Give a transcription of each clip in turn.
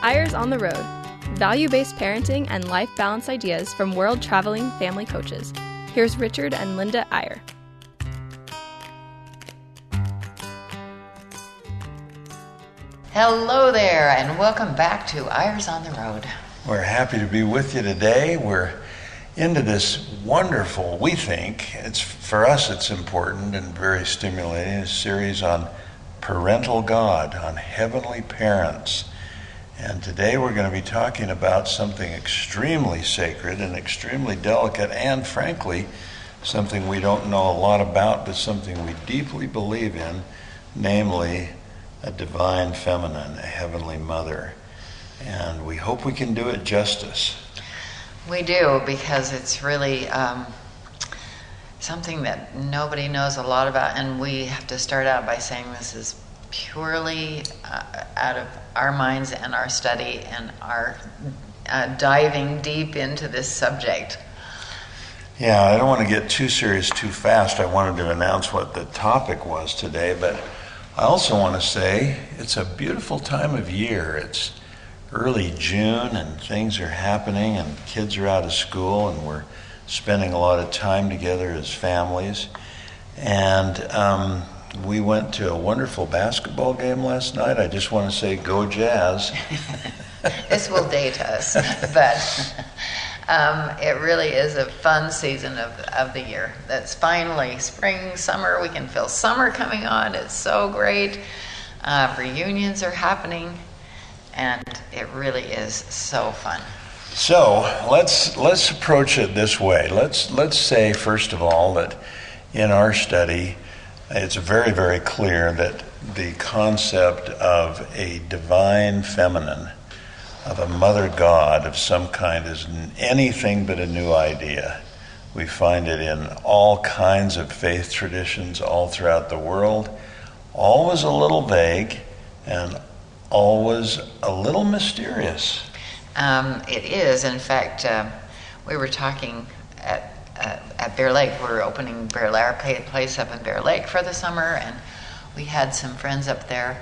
Eyres on the Road Value based parenting and life balance ideas from world traveling family coaches. Here's Richard and Linda Eyre. Hello there, and welcome back to Eyres on the Road. We're happy to be with you today. We're into this wonderful, we think, it's for us it's important and very stimulating, a series on parental God, on heavenly parents. And today we're going to be talking about something extremely sacred and extremely delicate, and frankly, something we don't know a lot about, but something we deeply believe in, namely a divine feminine, a heavenly mother. And we hope we can do it justice. We do because it's really um, something that nobody knows a lot about, and we have to start out by saying this is purely uh, out of our minds and our study and our uh, diving deep into this subject. Yeah, I don't want to get too serious too fast. I wanted to announce what the topic was today, but I also want to say it's a beautiful time of year. It's early June and things are happening and kids are out of school and we're spending a lot of time together as families. And um, we went to a wonderful basketball game last night. I just want to say, go Jazz. this will date us, but um, it really is a fun season of, of the year. That's finally spring, summer. We can feel summer coming on. It's so great. Uh, reunions are happening, and it really is so fun. So let's let's approach it this way. Let's let's say first of all that in our study, it's very very clear that the concept of a divine feminine of a mother God of some kind is anything but a new idea. We find it in all kinds of faith traditions all throughout the world, always a little vague and always a little mysterious. Um, it is. In fact, uh, we were talking at, uh, at Bear Lake. We are opening Bear Lake place up in Bear Lake for the summer, and we had some friends up there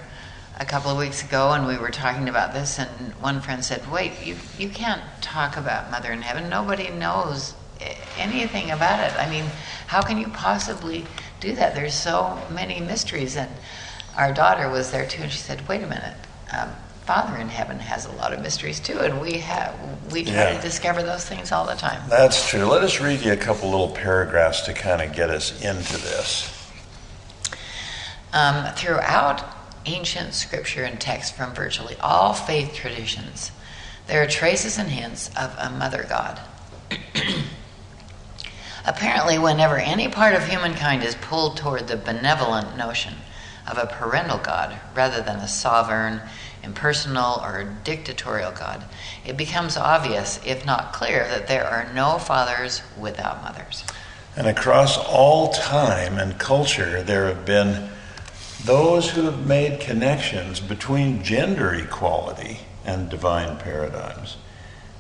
a couple of weeks ago and we were talking about this and one friend said wait you, you can't talk about mother in heaven. Nobody knows anything about it. I mean how can you possibly do that? There's so many mysteries and our daughter was there too and she said wait a minute. Um, father in heaven has a lot of mysteries too and we have we try yeah. to discover those things all the time that's true let us read you a couple little paragraphs to kind of get us into this um, throughout ancient scripture and text from virtually all faith traditions, there are traces and hints of a mother god. Apparently, whenever any part of humankind is pulled toward the benevolent notion of a parental god rather than a sovereign, impersonal, or dictatorial god, it becomes obvious, if not clear, that there are no fathers without mothers. And across all time and culture, there have been those who have made connections between gender equality and divine paradigms.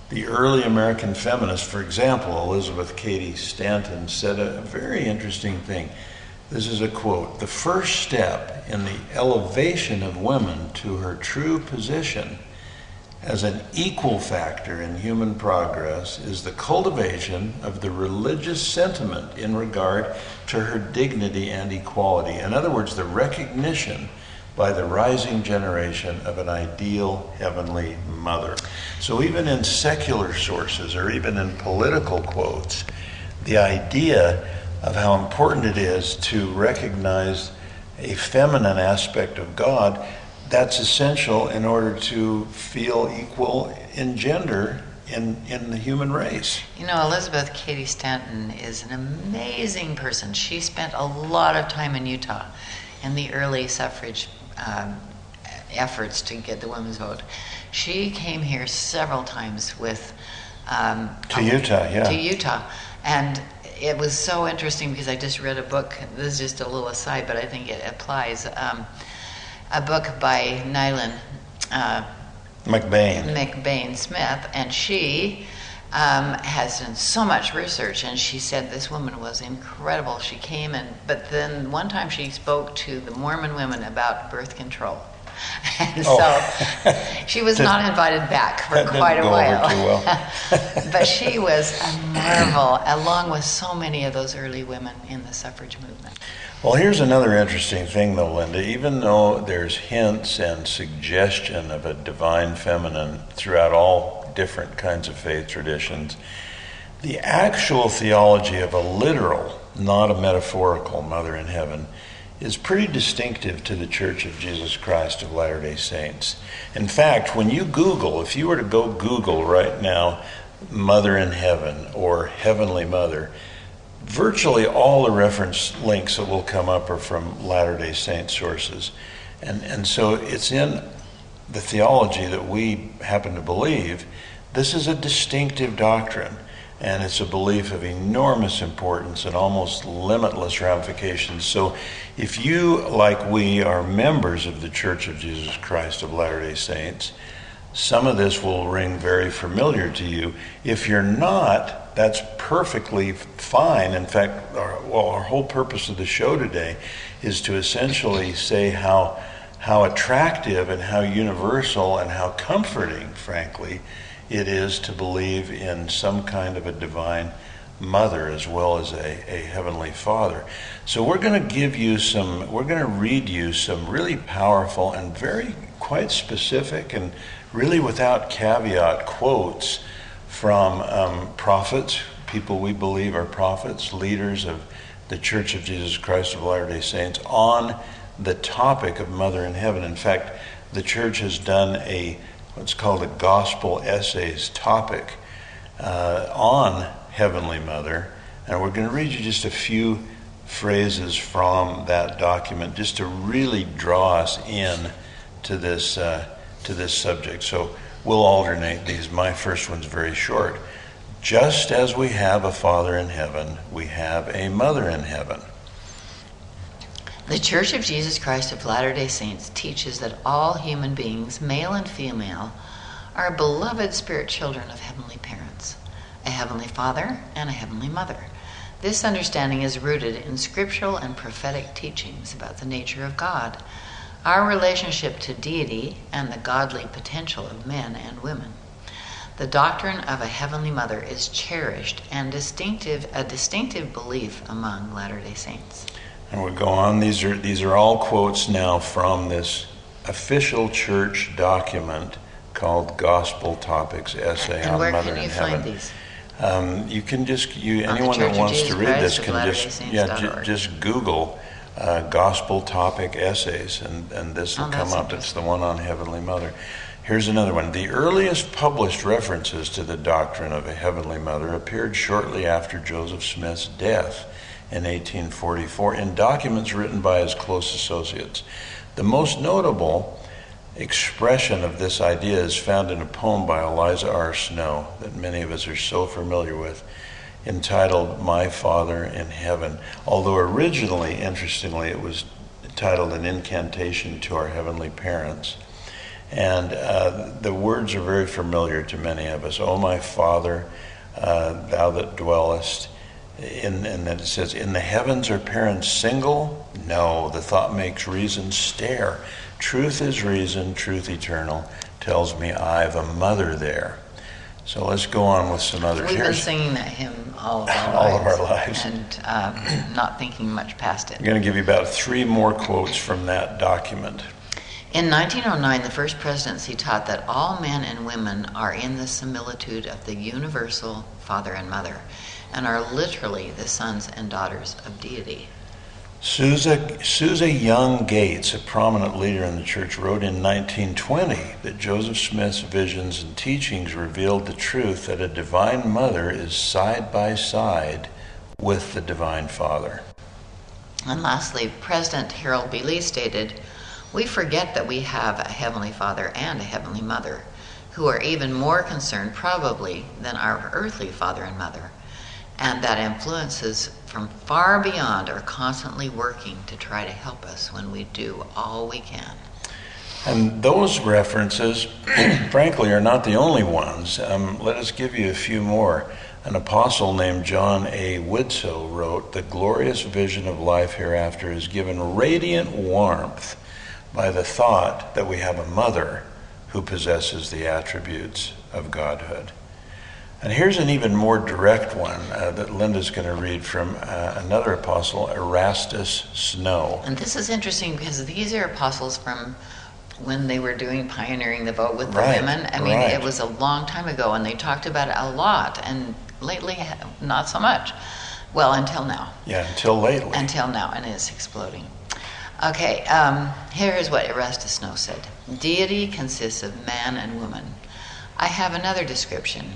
The early American feminist, for example, Elizabeth Cady Stanton, said a very interesting thing. This is a quote The first step in the elevation of women to her true position as an equal factor in human progress is the cultivation of the religious sentiment in regard to her dignity and equality. In other words, the recognition by the rising generation of an ideal heavenly mother. So, even in secular sources or even in political quotes, the idea of how important it is to recognize a feminine aspect of God that's essential in order to feel equal in gender in, in the human race. You know, Elizabeth Cady Stanton is an amazing person. She spent a lot of time in Utah in the early suffrage um, efforts to get the women's vote. She came here several times with. Um, to Utah, yeah. To Utah. And it was so interesting because I just read a book. This is just a little aside, but I think it applies. Um, a book by Neylan uh, McBaine. McBaine Smith, and she um, has done so much research. And she said this woman was incredible. She came and, but then one time she spoke to the Mormon women about birth control. And Oh. so she was not invited back for quite a while. well. but she was a marvel, along with so many of those early women in the suffrage movement. Well, here's another interesting thing, though, Linda. Even though there's hints and suggestion of a divine feminine throughout all different kinds of faith traditions, the actual theology of a literal, not a metaphorical mother in heaven, is pretty distinctive to the Church of Jesus Christ of Latter day Saints. In fact, when you Google, if you were to go Google right now, Mother in Heaven or Heavenly Mother, virtually all the reference links that will come up are from Latter day Saint sources. And, and so it's in the theology that we happen to believe. This is a distinctive doctrine, and it's a belief of enormous importance and almost limitless ramifications. So if you, like we, are members of the Church of Jesus Christ of Latter day Saints, some of this will ring very familiar to you. If you're not, that's perfectly fine. In fact, our, well, our whole purpose of the show today is to essentially say how how attractive and how universal and how comforting, frankly, it is to believe in some kind of a divine mother as well as a, a heavenly father. So we're going to give you some, we're going to read you some really powerful and very quite specific and really without caveat quotes from um, prophets, people we believe are prophets, leaders of the Church of Jesus Christ of Latter day Saints, on the topic of Mother in Heaven. In fact, the church has done a what's called a gospel essays topic uh, on Heavenly Mother, and we're going to read you just a few phrases from that document just to really draw us in to this uh, to this subject. So we'll alternate these. My first one's very short. Just as we have a Father in heaven, we have a Mother in heaven. The Church of Jesus Christ of Latter day Saints teaches that all human beings, male and female, are beloved spirit children of heavenly parents, a heavenly father and a heavenly mother. This understanding is rooted in scriptural and prophetic teachings about the nature of God, our relationship to deity, and the godly potential of men and women. The doctrine of a heavenly mother is cherished and distinctive a distinctive belief among Latter-day Saints. And we go on. These are these are all quotes now from this official church document called Gospel Topics Essay And on Mother in Heaven. Um, you can just you On anyone that wants Jesus to read Christ this can just yeah org. just Google uh, Gospel Topic Essays and and this will Oh, come up. It's the one on Heavenly Mother. Here's another one. The earliest published references to the doctrine of a Heavenly Mother appeared shortly after Joseph Smith's death in 1844 in documents written by his close associates. The most notable expression of this idea is found in a poem by Eliza R. Snow that many of us are so familiar with, entitled My Father in Heaven. Although originally, interestingly, it was titled An Incantation to Our Heavenly Parents. And uh, the words are very familiar to many of us. O my Father, uh, thou that dwellest, in, and then it says, In the heavens are parents single? No, the thought makes reason stare. Truth is reason, truth eternal, tells me I've a mother there. So let's go on with some others. We've been Here's- singing that hymn all of our All of lives. our lives. And uh, not thinking much past it. I'm going to give you about three more quotes from that document. In 1909, the first presidency taught that all men and women are in the similitude of the universal Father and Mother and are literally the sons and daughters of deity. Susa, Susa Young Gates, a prominent leader in the church, wrote in 1920 that Joseph Smith's visions and teachings revealed the truth that a divine mother is side by side with the divine father. And lastly, President Harold B. Lee stated, We forget that we have a Heavenly Father and a Heavenly Mother, who are even more concerned, probably, than our earthly father and mother, and that influences from far beyond are constantly working to try to help us when we do all we can. And those references, frankly, are not the only ones. Um, let us give you a few more. An apostle named John A. Widtsoe wrote, The glorious vision of life hereafter is given radiant warmth by the thought that we have a mother who possesses the attributes of godhood. And here's an even more direct one uh, that Linda's going to read from uh, another apostle, Erastus Snow. And this is interesting because these are apostles from when they were doing pioneering the vote with the women. I mean, right. it was a long time ago, and they talked about it a lot, and lately, not so much. Well, until now. Yeah, until lately. Until now, and it's exploding. Okay, um, here is what Erastus Snow said Deity consists of man and woman. I have another description.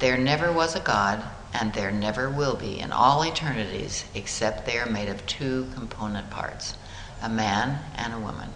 There never was a God, and there never will be in all eternities, except they are made of two component parts a man and a woman,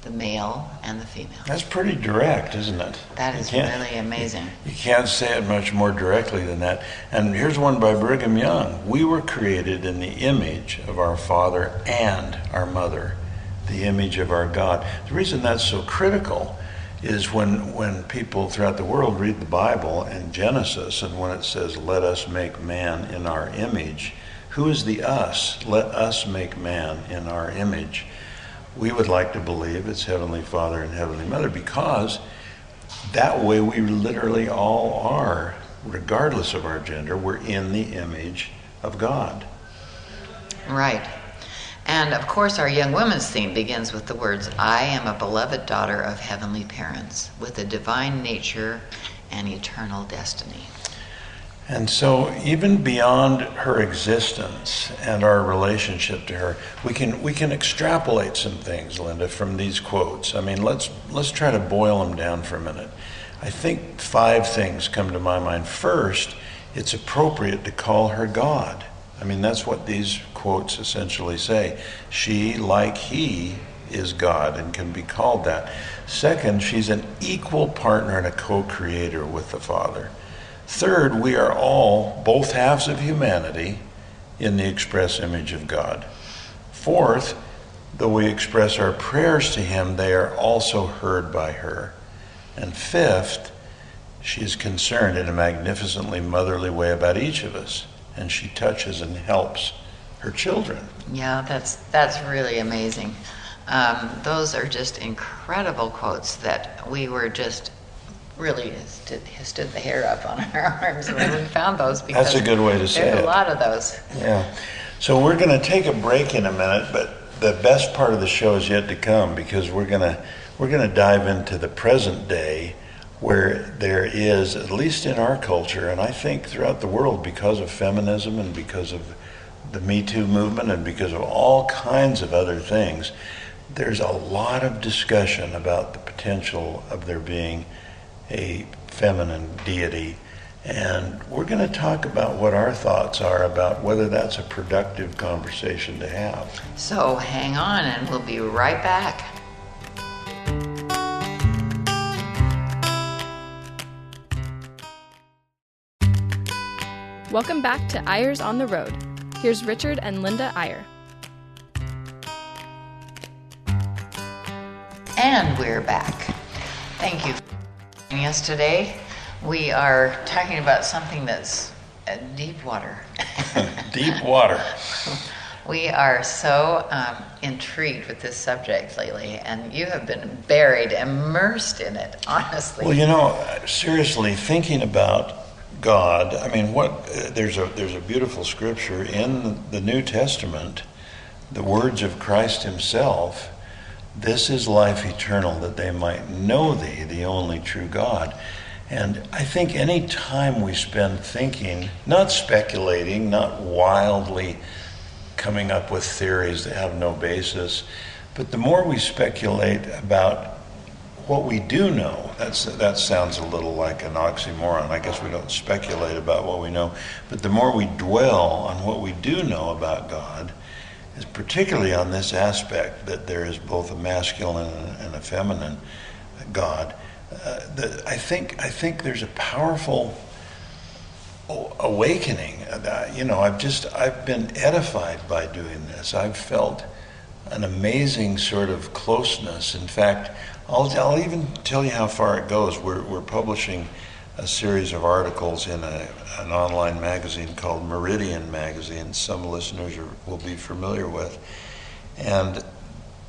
the male and the female. That's pretty direct, isn't it? That You is really amazing. You can't say it much more directly than that. And here's one by Brigham Young. We were created in the image of our Father and our Mother, the image of our God. The reason that's so critical is when, when people throughout the world read the Bible and Genesis, and when it says, Let us make man in our image, who is the us? Let us make man in our image. We would like to believe it's Heavenly Father and Heavenly Mother because that way we literally all are, regardless of our gender, we're in the image of God. Right. And of course, our young women's theme begins with the words I am a beloved daughter of heavenly parents with a divine nature and eternal destiny. And so, even beyond her existence and our relationship to her, we can we can extrapolate some things, Linda, from these quotes. I mean, let's let's try to boil them down for a minute. I think five things come to my mind. First, it's appropriate to call her God. I mean, that's what these quotes essentially say. She, like he, is God and can be called that. Second, she's an equal partner and a co creator with the Father. Third, we are all both halves of humanity in the express image of God. Fourth, though we express our prayers to Him, they are also heard by her. And fifth, she is concerned in a magnificently motherly way about each of us, and she touches and helps her children. Yeah, that's that's really amazing. Um, those are just incredible quotes that we were just really stood, stood the hair up on our arms when we found those. Because That's a good way to say there's it. a lot of those. Yeah. So we're going to take a break in a minute, but the best part of the show is yet to come because we're going to we're going to dive into the present day where there is at least in our culture and I think throughout the world because of feminism and because of the Me Too movement and because of all kinds of other things there's a lot of discussion about the potential of there being a feminine deity and we're going to talk about what our thoughts are about whether that's a productive conversation to have. So hang on, and we'll be right back. Welcome back to Eyres on the Road. Here's Richard and Linda Eyre. And we're back. Thank you for joining us today. We are talking about something that's uh, deep water. Deep water. We are so um, intrigued with this subject lately, and you have been buried, immersed in it, honestly. Well, you know, seriously, thinking about God, I mean, what there's a there's a beautiful scripture in the New Testament, the words of Christ Himself. This is life eternal, that they might know Thee, the only true God. And I think any time we spend thinking, not speculating, not wildly coming up with theories that have no basis, but the more we speculate about what we do know, that's, that sounds a little like an oxymoron. I guess we don't speculate about what we know, but the more we dwell on what we do know about God, is particularly on this aspect that there is both a masculine and a feminine God. Uh, the, I think I think there's a powerful awakening. You know, I've just I've been edified by doing this. I've felt an amazing sort of closeness. In fact, I'll, I'll even tell you how far it goes. We're, we're publishing a series of articles in a, an online magazine called Meridian Magazine. Some listeners are, will be familiar with, and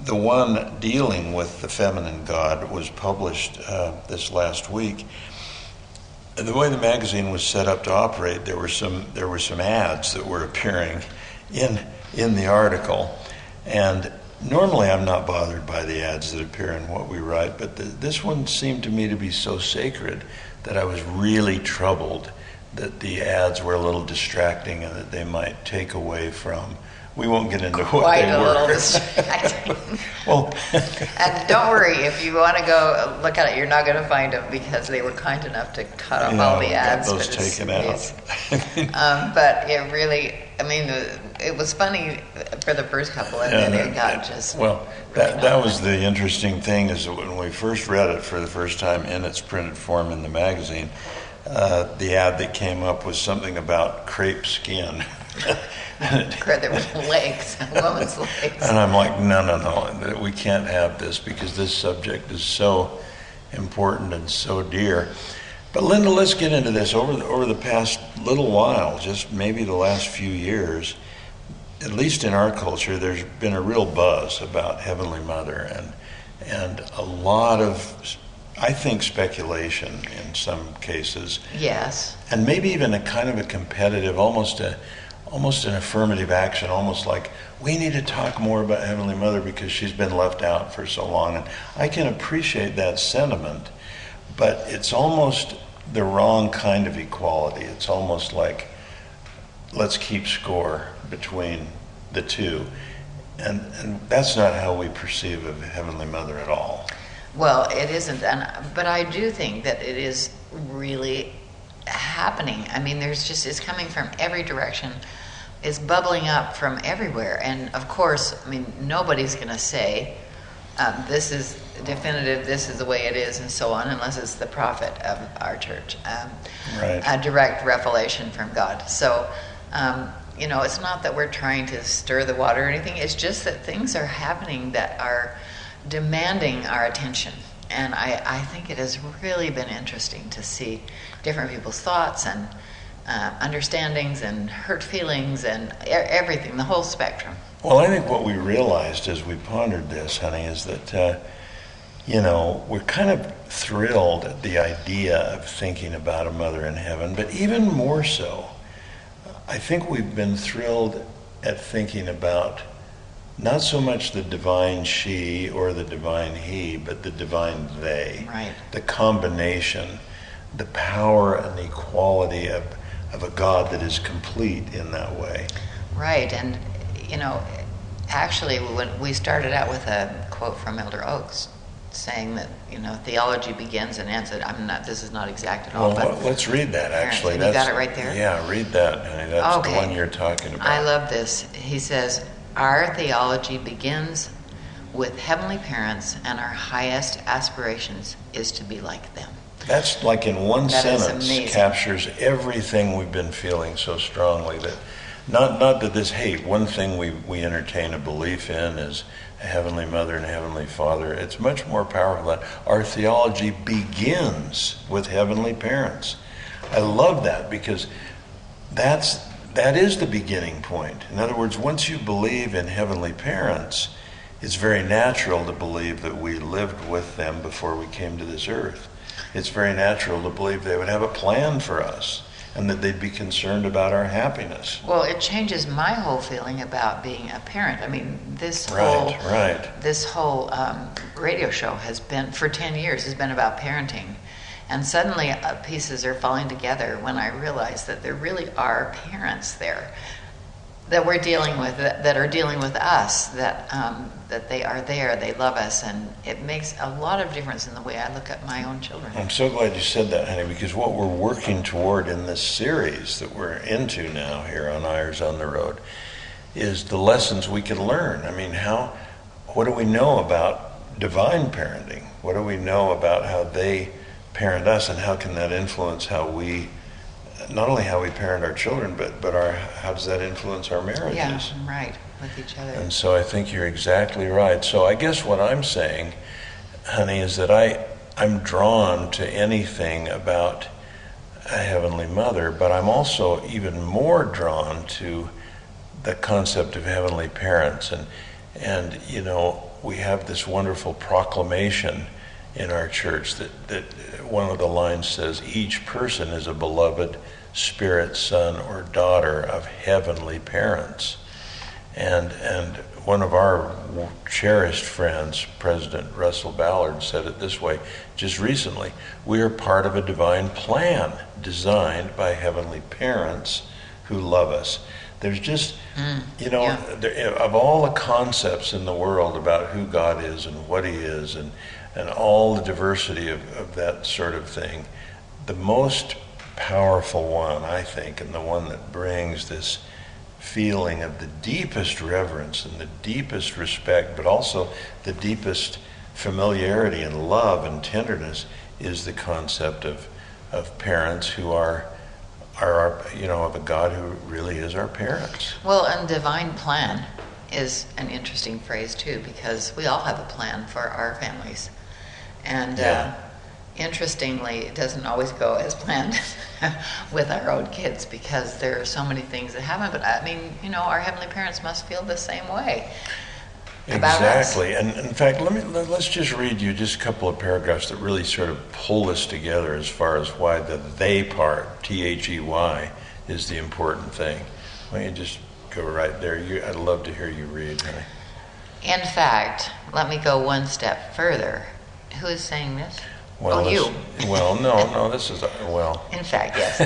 the one dealing with the feminine god was published uh, this last week. And the way the magazine was set up to operate, there were some there were some ads that were appearing in in the article, and normally I'm not bothered by the ads that appear in what we write, but the, this one seemed to me to be so sacred that I was really troubled that the ads were a little distracting and that they might take away from we won't get into what Quite they a were. little distracting. well, and don't worry, if you want to go look at it, you're not going to find them because they were kind enough to cut off Yeah, all the got ads. those but it's- taken out. um, but it really, I mean, it was funny for the first couple, and then it got just. well, really that, that was the interesting thing is that when we first read it for the first time in its printed form in the magazine, uh, the ad that came up was something about crepe skin. And it- There were legs, a woman's legs. And I'm like, no, no, no, we can't have this because this subject is so important and so dear. But Linda, let's get into this. Over the, over the past little while, just maybe the last few years, at least in our culture, there's been a real buzz about Heavenly Mother and and a lot of, I think, speculation in some cases Yes. and maybe even a kind of a competitive, almost a, almost an affirmative action, almost like we need to talk more about Heavenly Mother because she's been left out for so long. And I can appreciate that sentiment, but it's almost the wrong kind of equality. It's almost like let's keep score between the two. And, and that's not how we perceive of Heavenly Mother at all. Well, it isn't, and but I do think that it is really happening. I mean, there's just it's coming from every direction. It's bubbling up from everywhere, and of course, I mean, nobody's going to say um, this is definitive. This is the way it is, and so on, unless it's the prophet of our church, um, Right. a direct revelation from God. So. Um, you know, it's not that we're trying to stir the water or anything. It's just that things are happening that are demanding our attention. And I, I think it has really been interesting to see different people's thoughts and uh, understandings and hurt feelings and everything, the whole spectrum. Well, I think what we realized as we pondered this, honey, is that, uh, you know, we're kind of thrilled at the idea of thinking about a mother in heaven, but even more so, I think we've been thrilled at thinking about not so much the divine she or the divine he, but the divine they. Right. The combination, the power and the equality of, of a God that is complete in that way. Right. And, you know, actually, when we started out with a quote from Elder Oaks saying that, you know, theology begins and ends. I'm not, this is not exact at all, Well, but. let's read that actually. You got it right there? Yeah, read that, honey. That's the one you're talking about. I love this. He says, Our theology begins with heavenly parents, and our highest aspirations is to be like them. That's like in one That sentence captures everything we've been feeling so strongly that not not that this hate one thing we, we entertain a belief in is a heavenly mother and a heavenly father. It's much more powerful than our theology begins with heavenly parents. I love that because that's that is the beginning point. In other words once you believe in heavenly parents it's very natural to believe that we lived with them before we came to this earth it's very natural to believe they would have a plan for us and that they'd be concerned about our happiness. Well, it changes my whole feeling about being a parent. I mean, this right whole right. this whole um, radio show has been for 10 years has been about parenting. And suddenly uh, pieces are falling together when i realize that there really are parents there that we're dealing with that, that are dealing with us that um, that they are there they love us and it makes a lot of difference in the way i look at my own children I'm so glad you said that, honey, because what we're working toward in this series that we're into now here on Eyres on the Road is the lessons we can learn. I mean, how, what do we know about divine parenting? What do we know about how they parent us, and how can that influence how we, not only how we parent our children, but but our how does that influence our marriages? yeah right with each other And so I think you're exactly right. So I guess what I'm saying, honey, is that I I'm drawn to anything about a heavenly mother, but I'm also even more drawn to the concept of heavenly parents and and you know we have this wonderful proclamation in our church that, that one of the lines says, Each person is a beloved spirit son or daughter of heavenly parents. And, and one of our cherished friends, President Russell Ballard, said it this way just recently We are part of a divine plan designed by heavenly parents who love us. There's just, mm, you know, yeah. there, of all the concepts in the world about who God is and what He is and, and all the diversity of, of that sort of thing, the most powerful one, I think, and the one that brings this feeling of the deepest reverence and the deepest respect, but also the deepest familiarity and love and tenderness is the concept of, of parents who are are our, you know, of a God who really is our parents. Well, and divine plan is an interesting phrase too, because we all have a plan for our families, and uh, yeah. Interestingly, it doesn't always go as planned with our own kids because there are so many things that happen. But I mean, you know, our heavenly parents must feel the same way. Exactly, and in fact, let me let's just read you just a couple of paragraphs that really sort of pull this together as far as why the they part, T H E Y, is the important thing. Why don't you just go right there? You, I'd love to hear you read, honey. In fact, let me go one step further. Who is saying this? Well, oh, you. well, no, no, this is, well. In fact, yes.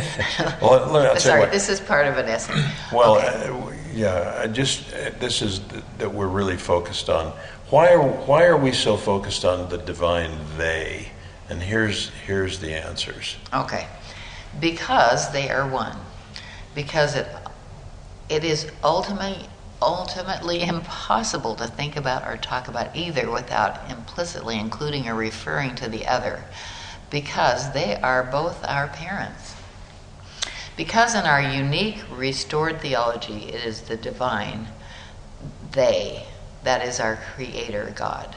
well, let me, Sorry, what, this is part of an essay. Well, okay. uh, yeah, I just, uh, this is th- that we're really focused on. Why are, why are we so focused on the divine they? And here's, here's the answers. Okay. Because they are one. Because it, it is ultimately ultimately impossible to think about or talk about either without implicitly including or referring to the other, because they are both our parents. Because in our unique restored theology, it is the divine, they, that is our Creator God.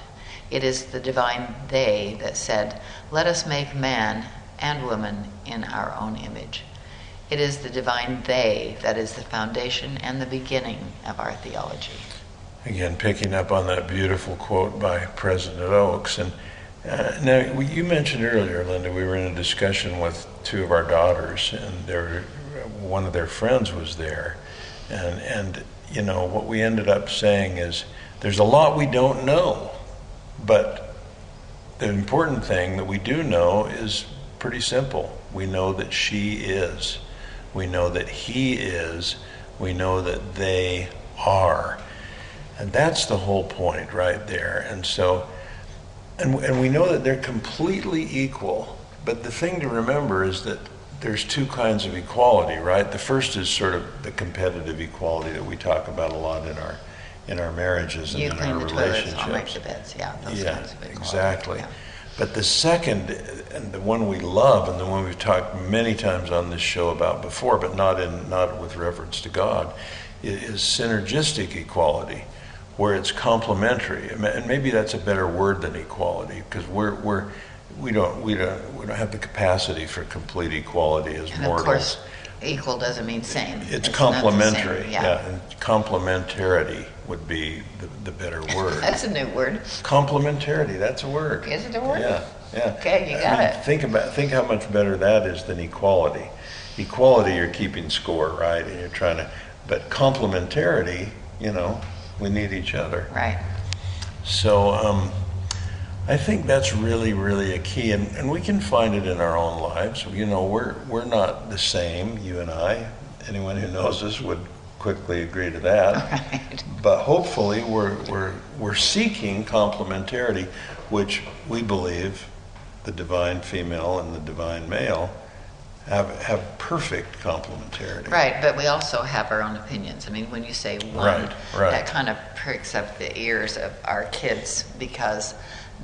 It is the divine they that said, Let us make man and woman in our own image. It is the divine they that is the foundation and the beginning of our theology. Again, picking up on that beautiful quote by President Oaks. And uh, now, you mentioned earlier, Linda, we were in a discussion with two of our daughters, and there, one of their friends was there. And, and, you know, what we ended up saying is there's a lot we don't know, but the important thing that we do know is pretty simple. We know that she is. We know that He is. We know that they are. And that's the whole point right there. And so, and, and we know that they're completely equal. But the thing to remember is that there's two kinds of equality, right? The first is sort of the competitive equality that we talk about a lot in our in our marriages and you in our relationships. Toilets, I'll make the beds. Yeah, yeah, exactly. Yeah. But the second, and the one we love, and the one we've talked many times on this show about before, but not in not with reference to God, is synergistic equality, where it's complementary. And maybe that's a better word than equality, because we're we're we don't we don't we don't have the capacity for complete equality as and mortals. Of course, equal doesn't mean same. It's, it's complementary. Yeah. yeah, and complementarity would be the, the better word. that's a new word. Complementarity, that's a word. Is it a word? Yeah, yeah. Okay, you got I mean, it. Think about think how much better that is than equality. Equality, you're keeping score, right? And you're trying to, but complementarity, you know, we need each other. Right. So um, I think that's really, really a key, and, and we can find it in our own lives. You know, we're we're not the same, you and I. Anyone who knows us would quickly agree to that. Right. But hopefully, we're, we're, we're seeking complementarity, which we believe the divine female and the divine male have, have perfect complementarity. Right, but we also have our own opinions. I mean, when you say one, right, right. that kind of pricks up the ears of our kids because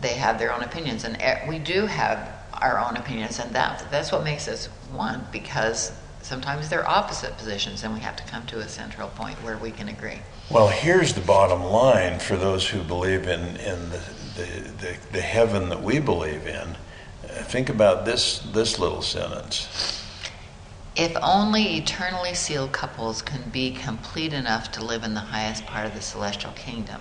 they have their own opinions. And we do have our own opinions, and that, that's what makes us one because sometimes they're opposite positions, and we have to come to a central point where we can agree. Well, here's the bottom line for those who believe in, in the, the, the, the heaven that we believe in. Think about this, this little sentence. If only eternally sealed couples can be complete enough to live in the highest part of the celestial kingdom,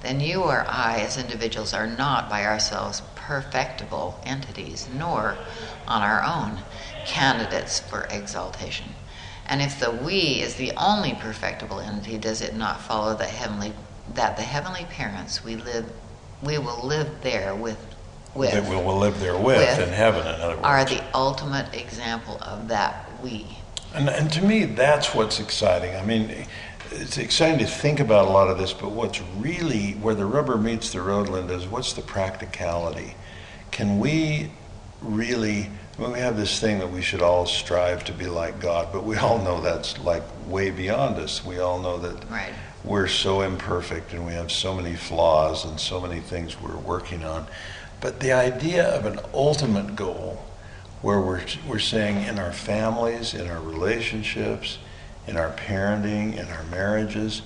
then you or I, as individuals, are not by ourselves perfectible entities, nor on our own candidates for exaltation. And if the we is the only perfectible entity, does it not follow that heavenly that the heavenly parents we live we will live there with with that we will live there with, with in heaven, in other words. are the ultimate example of that we. And, and to me, that's what's exciting. I mean, it's exciting to think about a lot of this, but what's really where the rubber meets the road, Linda, is what's the practicality? Can we really? I mean, we have this thing that we should all strive to be like God, but we all know that's like way beyond us. We all know that Right. we're so imperfect and we have so many flaws and so many things we're working on. But the idea of an ultimate goal where we're, we're saying in our families, in our relationships, in our parenting, in our marriages,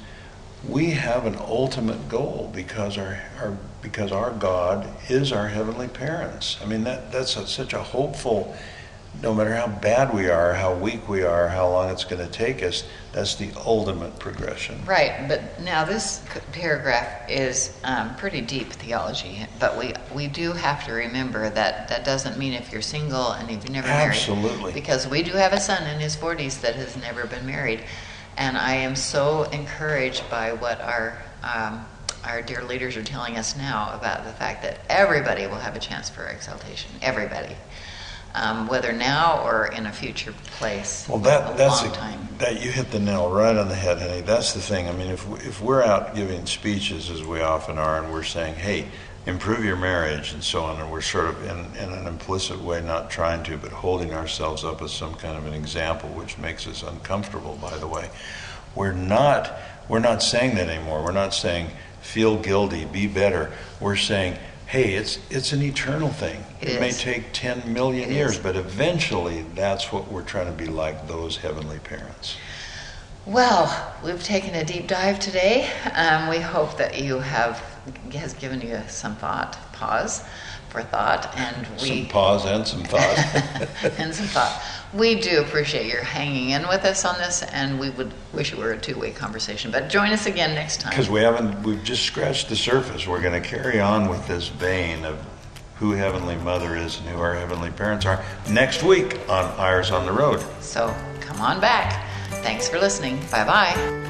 we have an ultimate goal because our, our because our God is our heavenly parents. I mean that that's a, such a hopeful. No matter how bad we are, how weak we are, how long it's going to take us, that's the ultimate progression. Right, but now this paragraph is um, pretty deep theology, but we, we do have to remember that that doesn't mean if you're single and if you've never married. Absolutely. Because we do have a son in his 40s that has never been married. And I am so encouraged by what our, um, our dear leaders are telling us now about the fact that everybody will have a chance for exaltation. Everybody. Um, whether now or in a future place. Well, that a that's long a- time. that you hit the nail right on the head, honey. That's the thing. I mean, if we, if we're out giving speeches as we often are, and we're saying, "Hey, improve your marriage," and so on, and we're sort of in, in an implicit way not trying to, but holding ourselves up as some kind of an example, which makes us uncomfortable. By the way, we're not we're not saying that anymore. We're not saying feel guilty, be better. We're saying. Hey, it's it's an eternal thing. It may take 10 million It years, is. but eventually that's what we're trying to be like those heavenly parents. Well, we've taken a deep dive today. Um, we hope that you have has given you some thought, pause for thought, and we Some pause and some thought. and some thought. We do appreciate your hanging in with us on this, and we would wish it were a two-way conversation. But join us again next time. Because we haven't, we've just scratched the surface. We're going to carry on with this vein of who Heavenly Mother is and who our Heavenly Parents are next week on Eyres on the Road. So come on back. Thanks for listening. Bye bye.